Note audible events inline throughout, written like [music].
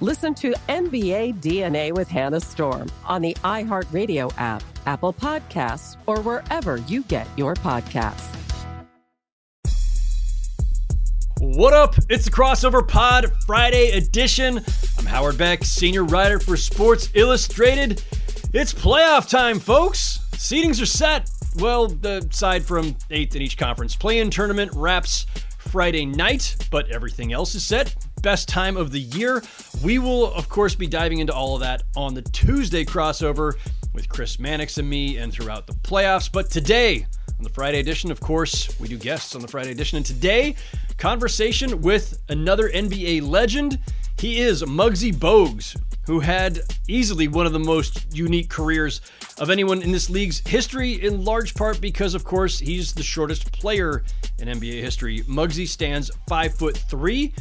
Listen to NBA DNA with Hannah Storm on the iHeartRadio app, Apple Podcasts, or wherever you get your podcasts. What up? It's the Crossover Pod Friday edition. I'm Howard Beck, senior writer for Sports Illustrated. It's playoff time, folks. Seedings are set. Well, aside from eighth in each conference, play-in tournament wraps Friday night, but everything else is set best time of the year. We will, of course, be diving into all of that on the Tuesday crossover with Chris Mannix and me and throughout the playoffs. But today, on the Friday edition, of course, we do guests on the Friday edition. And today, conversation with another NBA legend. He is Muggsy Bogues, who had easily one of the most unique careers of anyone in this league's history, in large part because, of course, he's the shortest player in NBA history. Muggsy stands five foot three.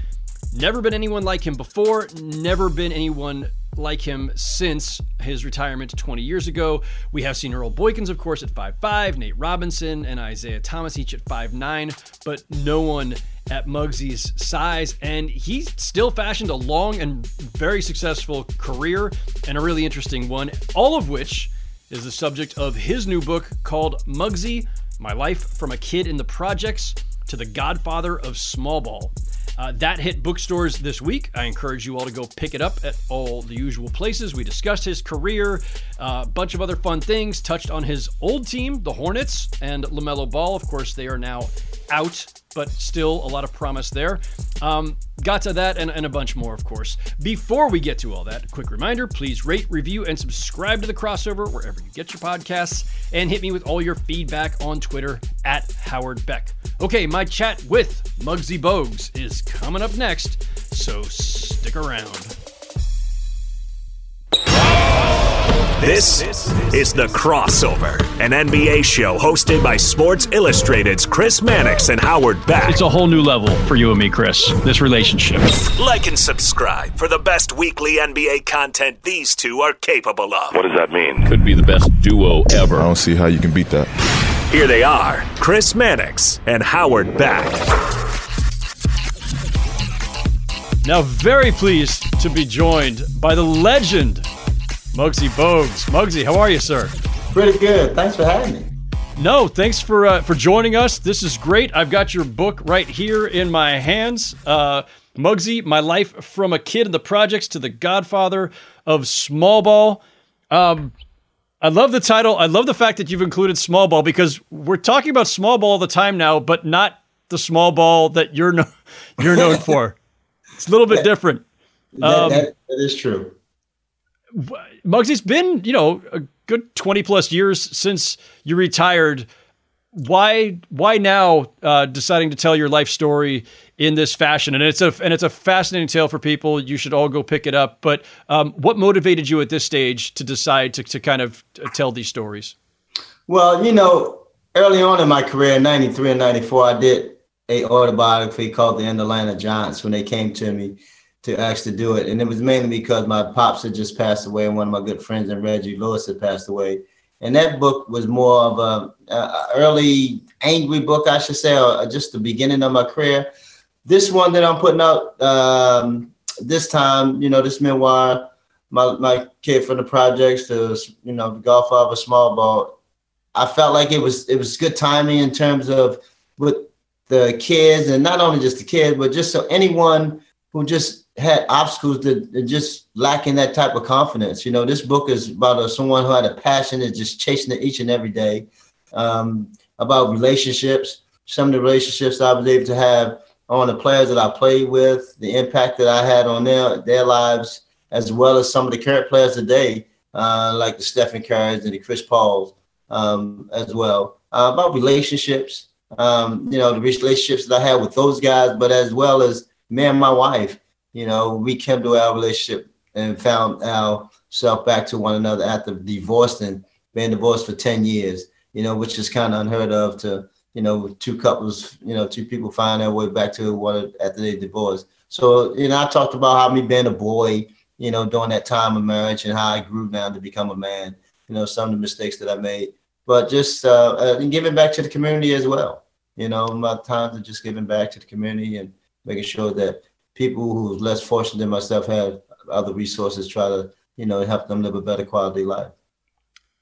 Never been anyone like him before, never been anyone like him since his retirement 20 years ago. We have seen Earl Boykins, of course, at 5'5, Nate Robinson and Isaiah Thomas each at 5'9, but no one at Muggsy's size. And he still fashioned a long and very successful career and a really interesting one, all of which is the subject of his new book called Muggsy My Life from a Kid in the Projects to the Godfather of Small Ball. Uh, that hit bookstores this week. I encourage you all to go pick it up at all the usual places. We discussed his career, a uh, bunch of other fun things, touched on his old team, the Hornets, and LaMelo Ball. Of course, they are now out, but still a lot of promise there. Um, got to that and, and a bunch more, of course. Before we get to all that, quick reminder please rate, review, and subscribe to the crossover wherever you get your podcasts, and hit me with all your feedback on Twitter at Howard Beck. Okay, my chat with Muggsy Bogues is coming up next, so stick around. This is The Crossover, an NBA show hosted by Sports Illustrated's Chris Mannix and Howard Beck. It's a whole new level for you and me, Chris, this relationship. Like and subscribe for the best weekly NBA content these two are capable of. What does that mean? Could be the best duo ever. I don't see how you can beat that. Here they are Chris Mannix and Howard Beck. Now, very pleased to be joined by the legend Muggsy Bogues. Muggsy, how are you, sir? Pretty good. Thanks for having me. No, thanks for uh, for joining us. This is great. I've got your book right here in my hands. Uh, Muggsy, My Life from a Kid in the Projects to the Godfather of Small Ball. Um, I love the title. I love the fact that you've included small ball because we're talking about small ball all the time now, but not the small ball that you're no, [laughs] you're known for. It's a little bit different. Um, that, that is true. Muggsy's been, you know, a good 20 plus years since you retired. Why why now uh, deciding to tell your life story in this fashion, and it's a and it's a fascinating tale for people. You should all go pick it up. But um, what motivated you at this stage to decide to to kind of tell these stories? Well, you know, early on in my career, '93 and '94, I did a autobiography called The End of Atlanta Giants when they came to me to actually do it, and it was mainly because my pops had just passed away, and one of my good friends, and Reggie Lewis, had passed away. And that book was more of a, a early angry book, I should say, or just the beginning of my career this one that I'm putting out um, this time, you know, this memoir, my my kid from the projects to you know the golf of a small ball. I felt like it was it was good timing in terms of with the kids and not only just the kids, but just so anyone who just had obstacles that, just lacking that type of confidence. You know, this book is about a, someone who had a passion and just chasing it each and every day. Um, about relationships, some of the relationships I was able to have on the players that I played with, the impact that I had on their their lives, as well as some of the current players today, uh, like the Stephen Currys and the Chris Pauls, um, as well. Uh, about relationships, um, you know, the relationships that I had with those guys, but as well as me and my wife. You know, we came to our relationship and found ourselves back to one another after divorced and been divorced for 10 years, you know, which is kind of unheard of to you know, two couples, you know, two people find their way back to one after they divorce. So, you know, I talked about how me being a boy, you know, during that time of marriage and how I grew now to become a man, you know, some of the mistakes that I made, but just uh, uh, giving back to the community as well. You know, my times of just giving back to the community and making sure that people who are less fortunate than myself have other resources, try to, you know, help them live a better quality life.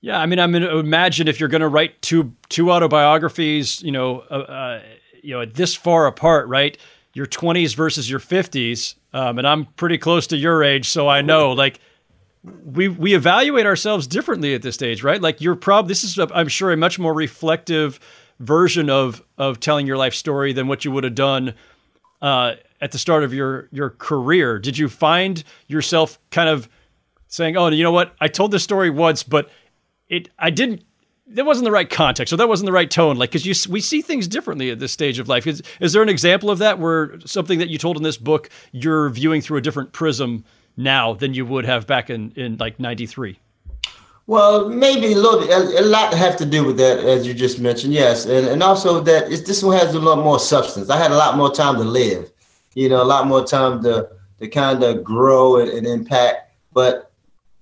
Yeah, I mean, I mean, imagine if you're going to write two two autobiographies, you know, uh, uh, you know, this far apart, right? Your 20s versus your 50s, um, and I'm pretty close to your age, so I know, like, we we evaluate ourselves differently at this stage, right? Like, you're this is, I'm sure, a much more reflective version of of telling your life story than what you would have done uh, at the start of your your career. Did you find yourself kind of saying, "Oh, you know what? I told this story once, but it I didn't that wasn't the right context or that wasn't the right tone like because you we see things differently at this stage of life is, is there an example of that where something that you told in this book you're viewing through a different prism now than you would have back in in like 93 well maybe a little a, lot have to do with that as you just mentioned yes and, and also that this one has a lot more substance i had a lot more time to live you know a lot more time to to kind of grow and, and impact but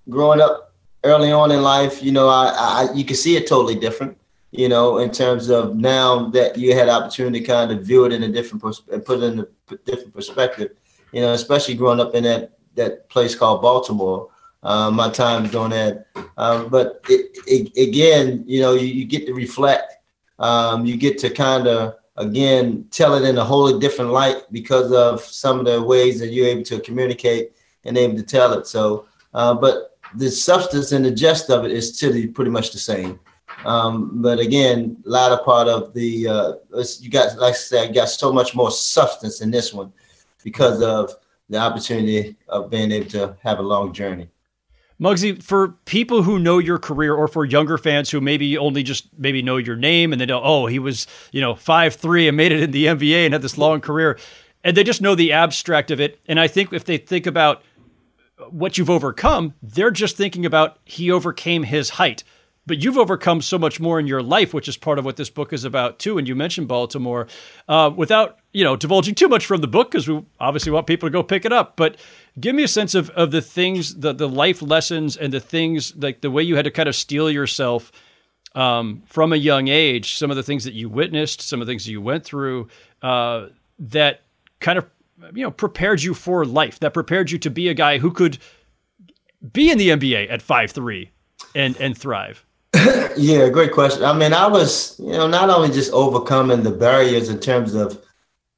growing up early on in life, you know, I, I you can see it totally different. You know, in terms of now that you had opportunity to kind of view it in a different pers- put it in a different perspective. You know, especially growing up in that that place called Baltimore. Uh, my time doing that, um, but it, it, again, you know, you, you get to reflect. Um, you get to kind of again tell it in a wholly different light because of some of the ways that you're able to communicate and able to tell it. So, uh, but the substance and the gist of it is still pretty much the same. Um, but again, latter part of the uh, you got like I said, got so much more substance in this one because of the opportunity of being able to have a long journey. Muggsy, for people who know your career, or for younger fans who maybe only just maybe know your name and they know, oh, he was you know five three and made it in the NBA and had this long career, and they just know the abstract of it. And I think if they think about what you've overcome, they're just thinking about he overcame his height. But you've overcome so much more in your life, which is part of what this book is about too. And you mentioned Baltimore, uh, without you know divulging too much from the book, because we obviously want people to go pick it up. But give me a sense of of the things, the the life lessons, and the things like the way you had to kind of steel yourself um, from a young age. Some of the things that you witnessed, some of the things that you went through, uh, that kind of you know prepared you for life that prepared you to be a guy who could be in the NBA at five three and and thrive? [laughs] yeah, great question. I mean, I was you know not only just overcoming the barriers in terms of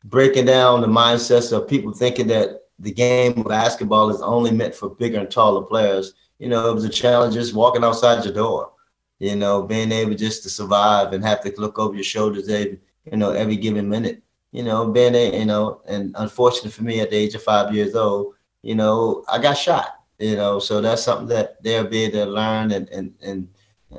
breaking down the mindsets of people thinking that the game of basketball is only meant for bigger and taller players. You know, it was a challenge just walking outside your door. You know, being able just to survive and have to look over your shoulders every you know every given minute you know, being a, you know, and unfortunately for me at the age of five years old, you know, I got shot, you know, so that's something that they'll be able to learn and, and, and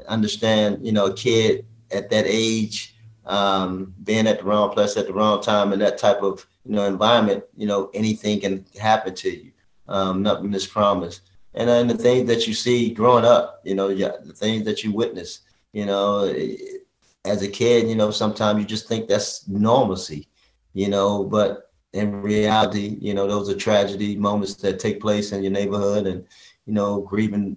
understand, you know, a kid at that age, um, being at the wrong place at the wrong time in that type of you know environment, you know anything can happen to you. Um, nothing is promised. And then the things that you see growing up, you know, the things that you witness, you know, as a kid, you know, sometimes you just think that's normalcy, you know, but in reality, you know, those are tragedy moments that take place in your neighborhood and, you know, grieving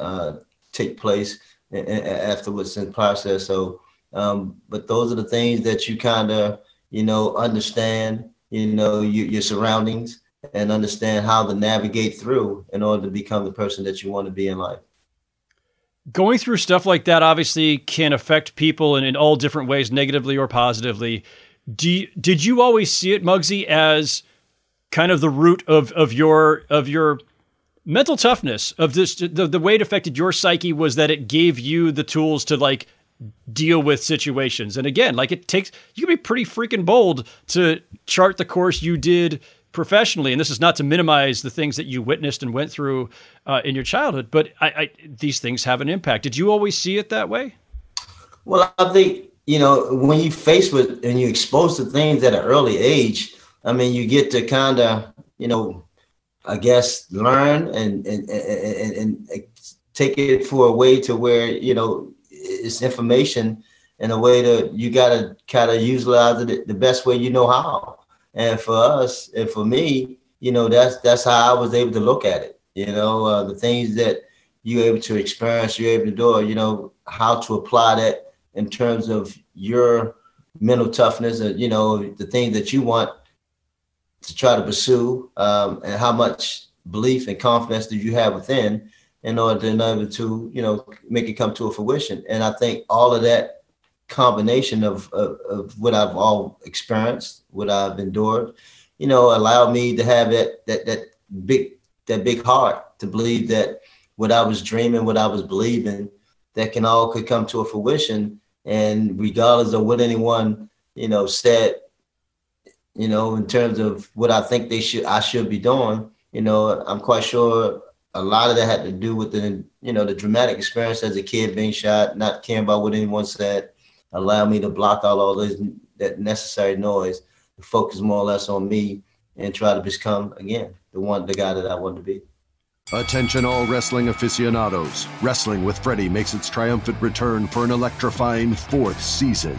uh, take place afterwards in process. So, um, but those are the things that you kind of, you know, understand, you know, you, your surroundings and understand how to navigate through in order to become the person that you want to be in life. Going through stuff like that obviously can affect people in, in all different ways, negatively or positively. Do you, did you always see it, Muggsy, as kind of the root of, of your of your mental toughness of this the, the way it affected your psyche was that it gave you the tools to like deal with situations and again like it takes you can be pretty freaking bold to chart the course you did professionally, and this is not to minimize the things that you witnessed and went through uh, in your childhood, but I, I, these things have an impact. Did you always see it that way? Well, I think you know when you face with and you expose to things at an early age. I mean, you get to kind of you know, I guess learn and and, and and take it for a way to where you know it's information in a way that you got to kind of utilize it the best way you know how and for us, and for me, you know, that's that's how I was able to look at it. You know, uh, the things that you're able to experience, you're able to do, you know, how to apply that in terms of your mental toughness, and you know, the things that you want to try to pursue, um, and how much belief and confidence do you have within in order to enable to, you know, make it come to a fruition. And I think all of that combination of, of, of what I've all experienced, what I've endured, you know, allowed me to have that that that big that big heart to believe that what I was dreaming, what I was believing, that can all could come to a fruition. And regardless of what anyone, you know, said, you know, in terms of what I think they should I should be doing, you know, I'm quite sure a lot of that had to do with the, you know, the dramatic experience as a kid being shot, not caring about what anyone said, allow me to block out all those that necessary noise focus more or less on me and try to become again the one the guy that I want to be. Attention all wrestling aficionados. Wrestling with Freddie makes its triumphant return for an electrifying fourth season.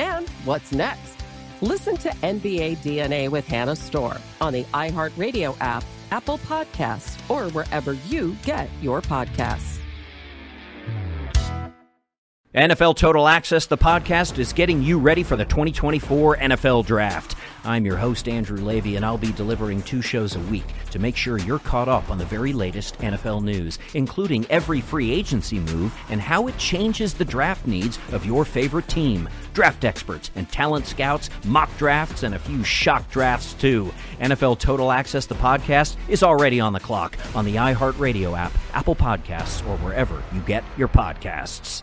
And what's next? Listen to NBA DNA with Hannah Storm on the iHeartRadio app, Apple Podcasts, or wherever you get your podcasts. NFL Total Access, the podcast, is getting you ready for the 2024 NFL Draft. I'm your host, Andrew Levy, and I'll be delivering two shows a week to make sure you're caught up on the very latest NFL news, including every free agency move and how it changes the draft needs of your favorite team. Draft experts and talent scouts, mock drafts, and a few shock drafts, too. NFL Total Access, the podcast, is already on the clock on the iHeartRadio app, Apple Podcasts, or wherever you get your podcasts.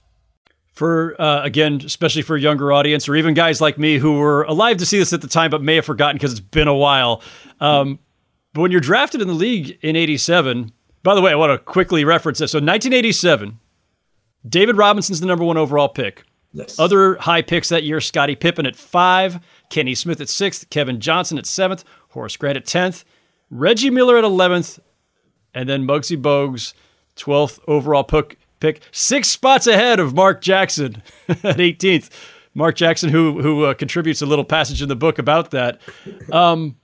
for uh, again, especially for a younger audience, or even guys like me who were alive to see this at the time but may have forgotten because it's been a while. Um, but when you're drafted in the league in '87, by the way, I want to quickly reference this. So 1987, David Robinson's the number one overall pick. Yes. Other high picks that year: Scottie Pippen at five, Kenny Smith at sixth, Kevin Johnson at seventh, Horace Grant at tenth, Reggie Miller at eleventh, and then Muggsy Bogues, twelfth overall pick pick, six spots ahead of Mark Jackson [laughs] at 18th. Mark Jackson, who who uh, contributes a little passage in the book about that. Um,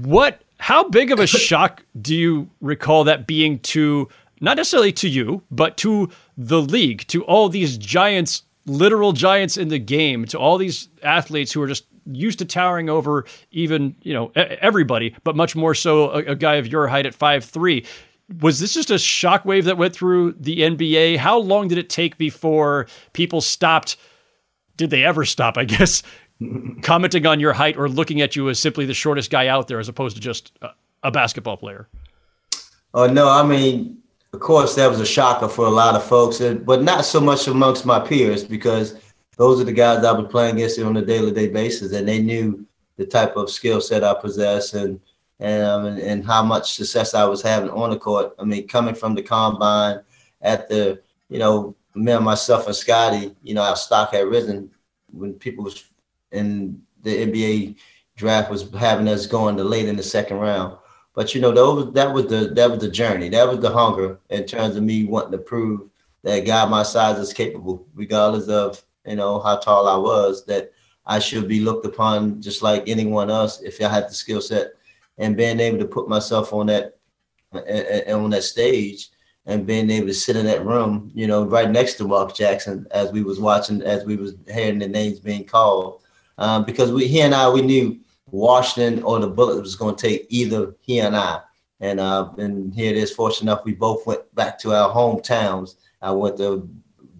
what? How big of a [laughs] shock do you recall that being to not necessarily to you, but to the league, to all these giants, literal giants in the game, to all these athletes who are just used to towering over even you know everybody, but much more so a, a guy of your height at five three was this just a shockwave that went through the NBA? How long did it take before people stopped? Did they ever stop? I guess [laughs] commenting on your height or looking at you as simply the shortest guy out there, as opposed to just a, a basketball player. Oh no, I mean, of course, that was a shocker for a lot of folks, but not so much amongst my peers because those are the guys I was playing against on a daily-day basis, and they knew the type of skill set I possess and, um, and, and how much success I was having on the court. I mean, coming from the combine at the, you know, me and myself and Scottie, you know, our stock had risen when people was in the NBA draft was having us going to late in the second round. But you know, that was that was the that was the journey. That was the hunger in terms of me wanting to prove that a guy my size is capable, regardless of you know how tall I was. That I should be looked upon just like anyone else if I had the skill set and being able to put myself on that on that stage and being able to sit in that room, you know, right next to Mark Jackson as we was watching, as we was hearing the names being called, um, because we he and I we knew Washington or the Bullets was going to take either he and I, and uh, and here it is. Fortunate enough, we both went back to our hometowns. I went to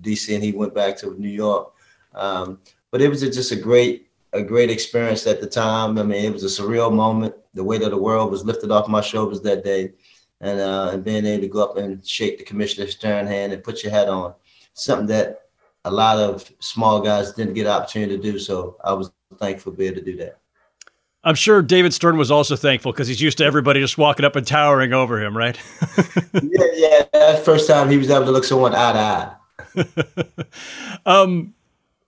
DC and he went back to New York. Um, but it was just a great a great experience at the time. I mean, it was a surreal moment. The weight of the world was lifted off my shoulders that day, and uh, and being able to go up and shake the commissioner's stern hand and put your hat on, something that a lot of small guys didn't get an opportunity to do. So I was thankful to be able to do that. I'm sure David Stern was also thankful because he's used to everybody just walking up and towering over him, right? [laughs] [laughs] yeah, yeah. That first time he was able to look someone eye to eye. [laughs] um,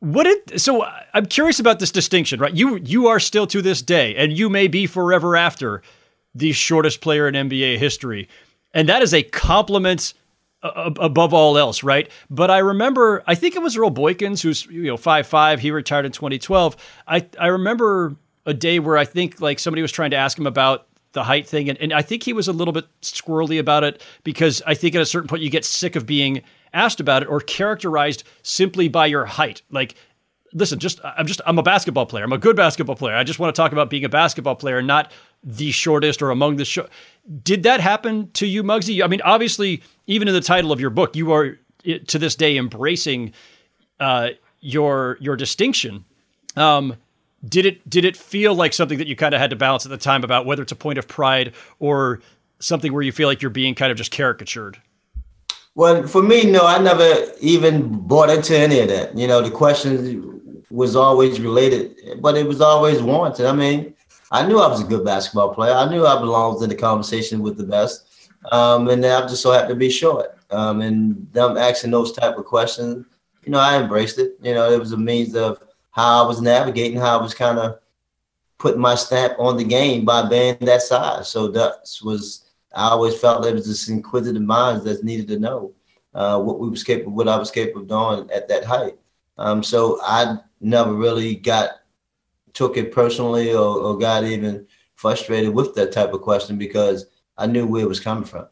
what it so I'm curious about this distinction, right? You you are still to this day, and you may be forever after the shortest player in NBA history, and that is a compliment uh, above all else, right? But I remember, I think it was Earl Boykins, who's you know five five. He retired in 2012. I I remember a day where I think like somebody was trying to ask him about the height thing, and, and I think he was a little bit squirrely about it because I think at a certain point you get sick of being asked about it or characterized simply by your height. Like, listen, just I'm just I'm a basketball player. I'm a good basketball player. I just want to talk about being a basketball player, not the shortest or among the short. Did that happen to you, Muggsy? I mean, obviously, even in the title of your book, you are to this day embracing uh, your your distinction. Um, did it did it feel like something that you kind of had to balance at the time about whether it's a point of pride or something where you feel like you're being kind of just caricatured? Well, for me, no, I never even bought into any of that. You know, the question was always related, but it was always warranted. I mean, I knew I was a good basketball player. I knew I belonged in the conversation with the best, um, and I just so happened to be short. Um, and them asking those type of questions, you know, I embraced it. You know, it was a means of how I was navigating, how I was kind of putting my stamp on the game by being that size. So that was I always felt it was this inquisitive minds that needed to know uh, what we was capable, what I was capable of doing at that height. Um, so I never really got took it personally or, or got even frustrated with that type of question because I knew where it was coming from.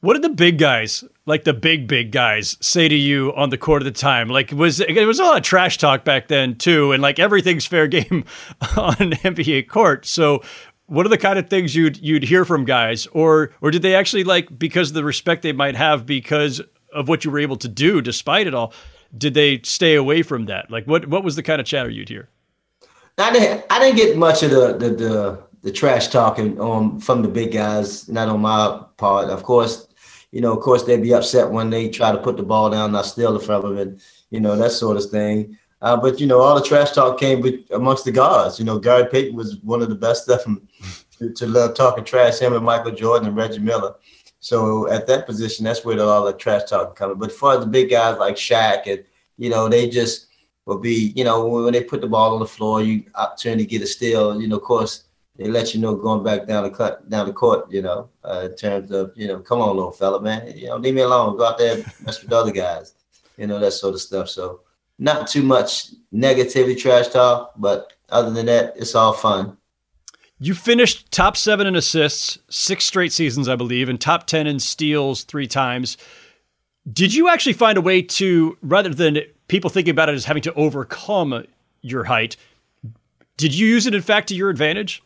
What did the big guys, like the big big guys, say to you on the court at the time? Like was it was a lot of trash talk back then too, and like everything's fair game [laughs] on NBA court. So what are the kind of things you'd you'd hear from guys? Or or did they actually like because of the respect they might have because of what you were able to do despite it all did they stay away from that? Like what what was the kind of chatter you'd hear? I didn't i didn't get much of the the the, the trash talking um from the big guys not on my part. Of course you know of course they'd be upset when they try to put the ball down and i steal it from them and you know that sort of thing uh, but you know, all the trash talk came with, amongst the guards. You know, Gary Payton was one of the best of them to, to love talking trash. Him and Michael Jordan and Reggie Miller. So at that position, that's where all the trash talk coming. But for the big guys like Shaq and you know, they just will be, you know, when they put the ball on the floor, you opportunity to get a steal. You know, of course, they let you know going back down the cut down the court. You know, uh, in terms of you know, come on, little fella, man. You know, leave me alone. Go out there, mess with other guys. You know, that sort of stuff. So not too much negativity, trash talk, but other than that, it's all fun. You finished top seven in assists, six straight seasons, I believe, and top 10 in steals three times. Did you actually find a way to, rather than people thinking about it as having to overcome your height, did you use it, in fact, to your advantage?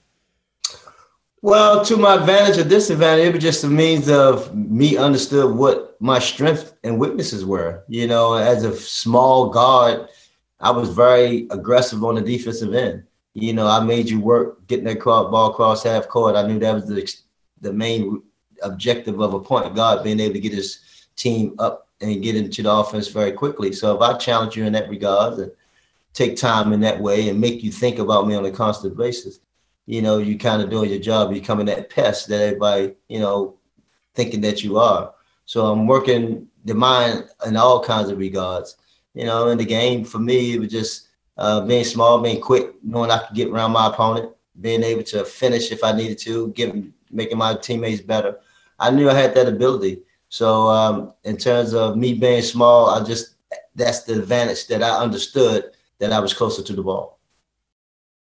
Well, to my advantage or disadvantage, it was just a means of me understood what my strengths and weaknesses were. You know, as a small guard, I was very aggressive on the defensive end. You know, I made you work getting that ball across half court. I knew that was the the main objective of a point guard, being able to get his team up and get into the offense very quickly. So if I challenge you in that regard and take time in that way and make you think about me on a constant basis, you know, you kind of doing your job, becoming that pest that everybody, you know, thinking that you are. So I'm working the mind in all kinds of regards. You know, in the game for me, it was just uh, being small, being quick, knowing I could get around my opponent, being able to finish if I needed to, giving making my teammates better. I knew I had that ability. So um, in terms of me being small, I just that's the advantage that I understood that I was closer to the ball.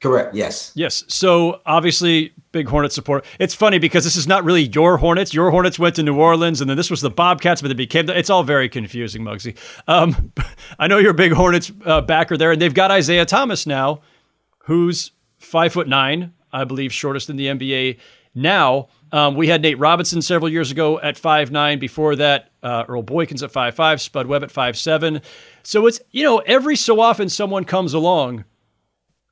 Correct. Yes. Yes. So obviously, big Hornet support. It's funny because this is not really your Hornets. Your Hornets went to New Orleans, and then this was the Bobcats, but they became. The, it's all very confusing, Muggsy. Um, [laughs] I know you're a big Hornets uh, backer there, and they've got Isaiah Thomas now, who's five foot nine, I believe, shortest in the NBA now. Um, we had Nate Robinson several years ago at five nine. Before that, uh, Earl Boykins at five five, Spud Webb at five seven. So it's you know every so often someone comes along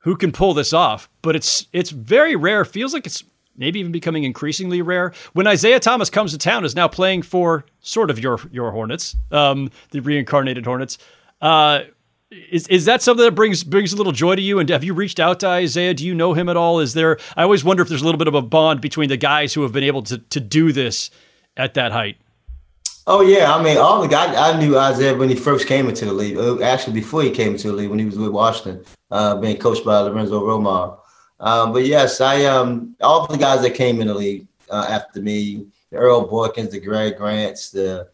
who can pull this off, but it's it's very rare. Feels like it's maybe even becoming increasingly rare. When Isaiah Thomas comes to town, is now playing for sort of your your Hornets, um, the reincarnated Hornets. Uh, is is that something that brings brings a little joy to you? And have you reached out to Isaiah? Do you know him at all? Is there? I always wonder if there's a little bit of a bond between the guys who have been able to to do this at that height. Oh yeah, I mean, all the guys I knew Isaiah when he first came into the league. Uh, actually, before he came into the league, when he was with Washington, uh, being coached by Lorenzo Romar. Um, but yes, I um all the guys that came in the league uh, after me, the Earl Boykins, the Greg Grants, the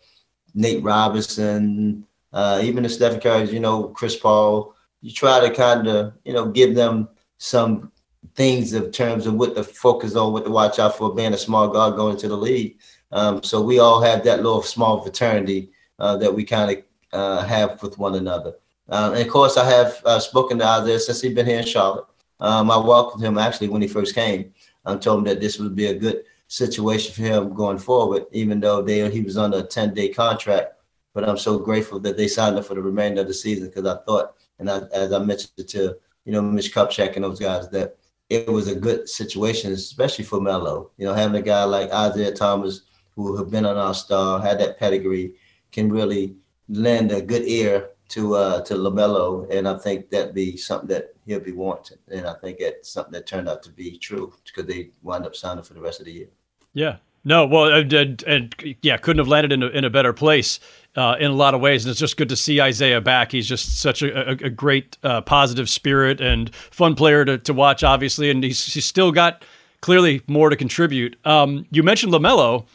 Nate Robinson, uh, even the Stephen Curry's, you know, Chris Paul. You try to kind of you know give them some things in terms of what to focus on, what to watch out for, being a small guard going to the league. Um, so we all have that little small fraternity uh, that we kind of uh, have with one another. Uh, and of course, I have uh, spoken to Isaiah since he's been here in Charlotte. Um, I welcomed him actually when he first came. I told him that this would be a good situation for him going forward, even though they, he was on a 10 day contract. But I'm so grateful that they signed him for the remainder of the season because I thought, and I, as I mentioned to you know Mitch Kupchak and those guys, that it was a good situation, especially for Melo. You know, having a guy like Isaiah Thomas who have been on our star, had that pedigree, can really lend a good ear to uh, to Lamelo, and I think that'd be something that he'll be wanting. And I think that's something that turned out to be true because they wound up signing for the rest of the year. Yeah. No, well, and, and, and yeah, couldn't have landed in a, in a better place uh, in a lot of ways, and it's just good to see Isaiah back. He's just such a, a, a great, uh, positive spirit and fun player to, to watch, obviously, and he's, he's still got clearly more to contribute. Um, you mentioned Lamelo.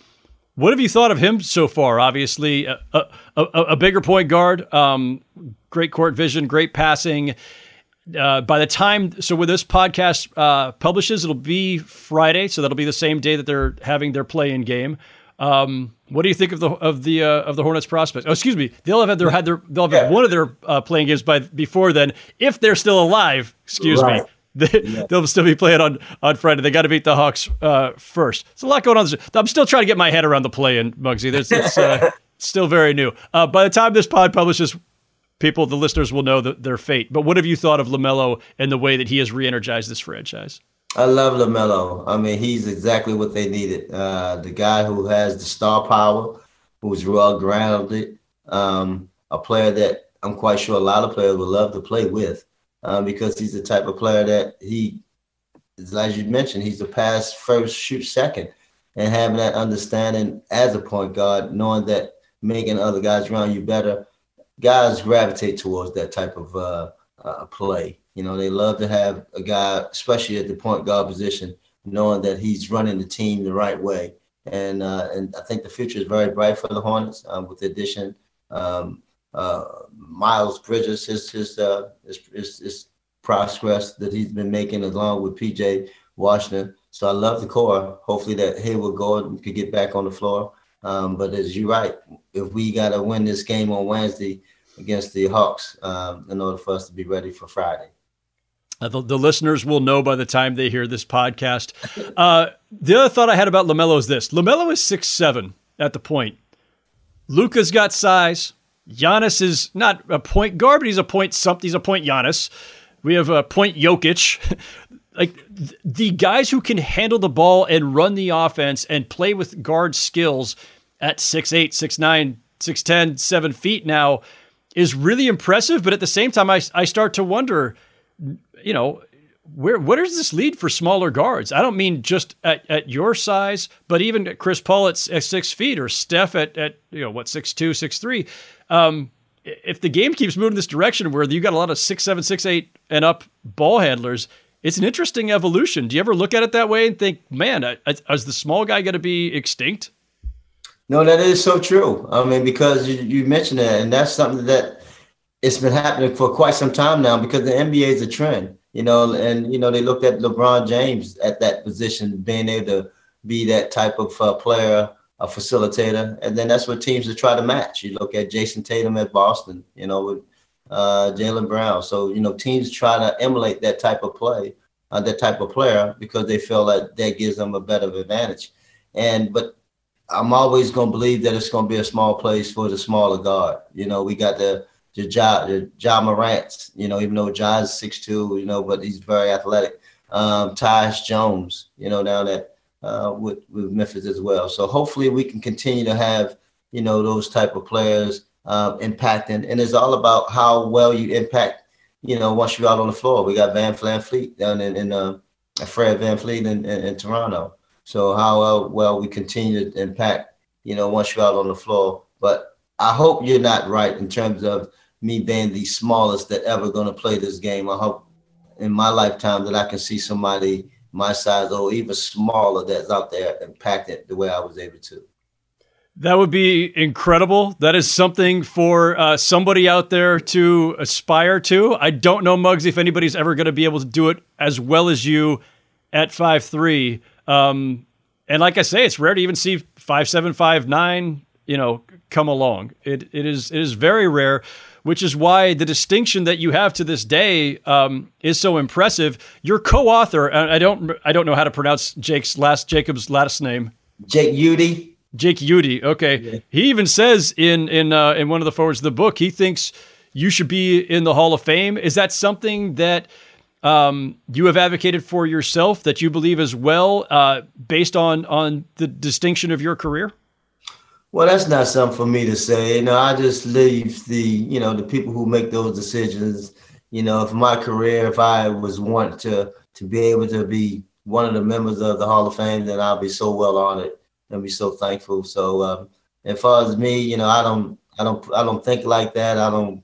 What have you thought of him so far? Obviously, a, a, a, a bigger point guard, um, great court vision, great passing. Uh, by the time, so when this podcast uh, publishes, it'll be Friday, so that'll be the same day that they're having their play-in game. Um, what do you think of the of the uh, of the Hornets prospects? Oh, excuse me, they'll have had their had their they'll have yeah. one of their uh, play-in games by before then, if they're still alive. Excuse right. me. [laughs] They, yeah. They'll still be playing on, on Friday. They got to beat the Hawks uh, first. There's a lot going on. I'm still trying to get my head around the play in Muggsy. There's it's, uh, [laughs] still very new. Uh, by the time this pod publishes, people, the listeners will know the, their fate. But what have you thought of LaMelo and the way that he has re-energized this franchise? I love LaMelo. I mean, he's exactly what they needed. Uh, the guy who has the star power, who's well grounded, um, a player that I'm quite sure a lot of players would love to play with um, because he's the type of player that he, as you mentioned, he's the pass first, shoot second, and having that understanding as a point guard, knowing that making other guys around you better, guys gravitate towards that type of uh, uh, play. You know, they love to have a guy, especially at the point guard position, knowing that he's running the team the right way. And uh, and I think the future is very bright for the Hornets um, with the addition. Um, uh, Miles Bridges, his his, uh, his, his, his progress that he's been making along with PJ Washington. So I love the core. Hopefully that Hayward Gordon could get back on the floor. Um, but as you're right, if we got to win this game on Wednesday against the Hawks um, in order for us to be ready for Friday. Uh, the, the, listeners will know by the time they hear this podcast. Uh, the other thought I had about LaMelo is this LaMelo is six seven at the point. Luka's got size. Giannis is not a point guard, but he's a point something. He's a point Giannis. We have a point Jokic. [laughs] like th- the guys who can handle the ball and run the offense and play with guard skills at six eight, six nine, six ten, seven feet now is really impressive. But at the same time, I, I start to wonder, you know, where does this lead for smaller guards? I don't mean just at, at your size, but even at Chris Paul at, at six feet or Steph at, at you know what six two, six three. Um, if the game keeps moving this direction where you got a lot of six seven, six eight and up ball handlers, it's an interesting evolution. Do you ever look at it that way and think, man, is the small guy going to be extinct? No, that is so true. I mean, because you, you mentioned that, and that's something that it's been happening for quite some time now because the NBA is a trend, you know, and, you know, they looked at LeBron James at that position, being able to be that type of uh, player, a facilitator. And then that's what teams are try to match. You look at Jayson Tatum at Boston, you know, with uh, Jaylen Brown. So, you know, teams try to emulate that type of play, uh, that type of player, because they feel that that gives them a better advantage. And, but I'm always going to believe that it's going to be a small place for the smaller guard. You know, we got the the Ja, the Ja Morant, you know, even though six two, you know, but he's very athletic. Um, Tyus Jones, you know, down at uh, with with Memphis as well. So hopefully we can continue to have you know those type of players uh, impacting, and it's all about how well you impact. You know, once you're out on the floor, we got Van Fleet down in, in uh, Fred VanVleet in, in, in Toronto. So how well we continue to impact, you know, once you're out on the floor. But I hope you're not right in terms of me being the smallest that ever going to play this game. I hope in my lifetime that I can see somebody my size or even smaller that's out there impacted the way I was able to. That would be incredible. That is something for uh, somebody out there to aspire to. I don't know, Muggs, if anybody's ever going to be able to do it as well as you at five three. Um, and like I say, it's rare to even see five seven, five nine, you know, come along. It it is it is very rare, which is why the distinction that you have to this day um, is so impressive. Your co-author, I don't I don't know how to pronounce Jake's last Jacob's last name. Jake Uitti. Jake Uitti. Okay, yeah. he even says in in uh, in one of the forewords of the book he thinks you should be in the Hall of Fame. Is that something that um, you have advocated for yourself that you believe as well, uh, based on on the distinction of your career? Well, that's not something for me to say. You know, I just leave the you know the people who make those decisions. You know, if my career, if I was want to to be able to be one of the members of the Hall of Fame, then I'll be so well honored and be so thankful. So, um, as far as me, you know, I don't, I don't, I don't think like that. I don't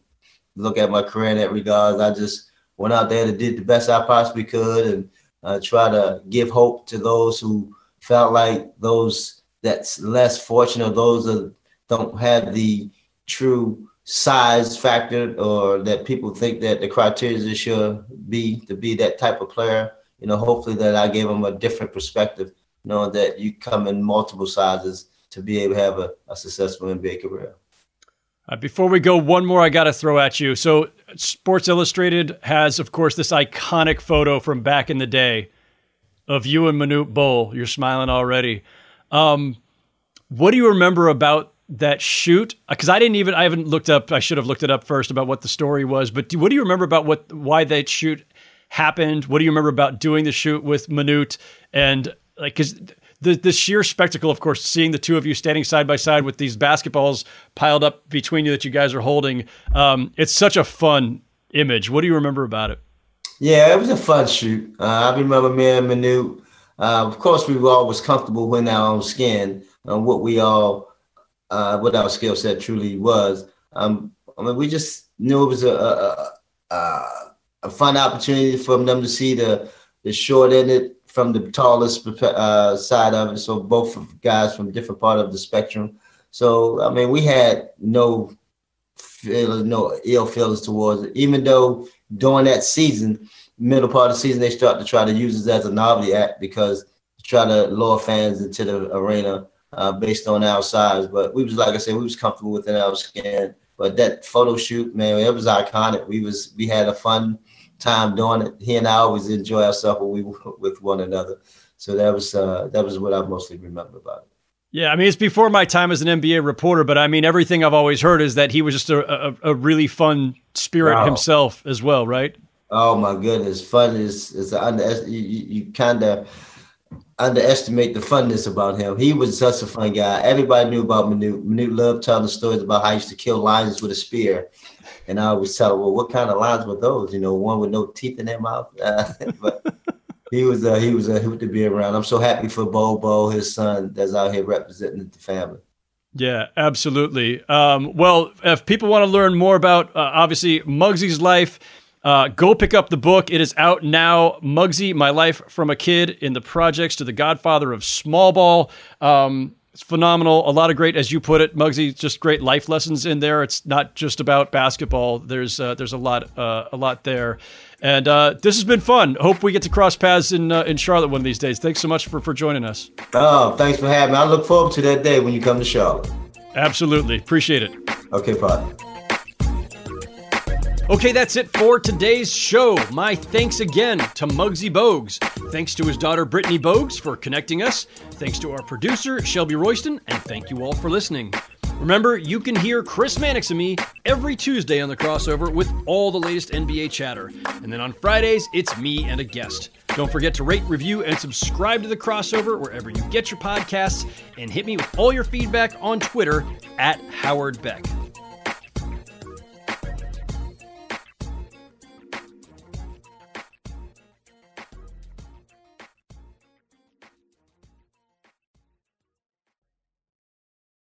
look at my career in that regard. I just went out there and did the best I possibly could and uh, try to give hope to those who felt like those that's less fortunate, those that don't have the true size factor or that people think that the criteria should be to be that type of player. You know, hopefully that I gave them a different perspective, knowing that you come in multiple sizes to be able to have a, a successful NBA career. Uh, before we go, one more I got to throw at you. So, Sports Illustrated has, of course, this iconic photo from back in the day of you and Manute Bol. You're smiling already. Um, what do you remember about that shoot? Because I didn't even I haven't looked up. I should have looked it up first about what the story was. But do, what do you remember about what why that shoot happened? What do you remember about doing the shoot with Manute and like because the the sheer spectacle, of course, seeing the two of you standing side by side with these basketballs piled up between you that you guys are holding. Um, it's such a fun image. What do you remember about it? Yeah, it was a fun shoot. Uh, I remember me and Manute. Uh, of course, we were always comfortable in our own skin and what we all, uh, what our skill set truly was. Um, I mean, we just knew it was a, a, a, a fun opportunity for them to see the the short ended from the tallest uh, side of it. So both guys from different part of the spectrum. So I mean, we had no no ill feelings towards it. Even though during that season, middle part of the season, they start to try to use it as a novelty act because try to lure fans into the arena uh, based on our size. But we was like I said, we was comfortable within our skin. But that photo shoot, man, it was iconic. We was we had a fun time doing it. He and I always enjoy ourselves when we were [laughs] with one another. So that was uh, that was what I mostly remember about it. Yeah, I mean it's before my time as an NBA reporter, but I mean everything I've always heard is that he was just a, a, a really fun spirit wow. himself as well, right? Oh my goodness, fun is is under, you, you kind of underestimate the funness about him. He was such a fun guy. Everybody knew about Manute. Manute loved telling stories about how he used to kill lions with a spear. And I always tell him, well, what kind of lions were those? You know, one with no teeth in their mouth. Uh, [laughs] but he was uh, he was a hoot to be around. I'm so happy for Bol Bol, his son, that's out here representing the family. Yeah, absolutely. Um, well, if people want to learn more about uh, obviously Muggsy's life, uh, go pick up the book. It is out now. Muggsy, My Life from a Kid in the Projects to the Godfather of Small Ball. Um, it's phenomenal. A lot of great, as you put it, Muggsy, just great life lessons in there. It's not just about basketball. There's uh, there's a lot uh, a lot there, and uh, this has been fun. Hope we get to cross paths in uh, in Charlotte one of these days. Thanks so much for for joining us. Oh, thanks for having me. I look forward to that day when you come to Charlotte. Absolutely, appreciate it. Okay, bye. Okay, that's it for today's show. My thanks again to Muggsy Bogues. Thanks to his daughter Brittany Bogues for connecting us. Thanks to our producer Shelby Royston, and thank you all for listening. Remember, you can hear Chris Mannix and me every Tuesday on the crossover with all the latest NBA chatter. And then on Fridays, it's me and a guest. Don't forget to rate, review, and subscribe to the crossover wherever you get your podcasts. And hit me with all your feedback on Twitter at Howard Beck.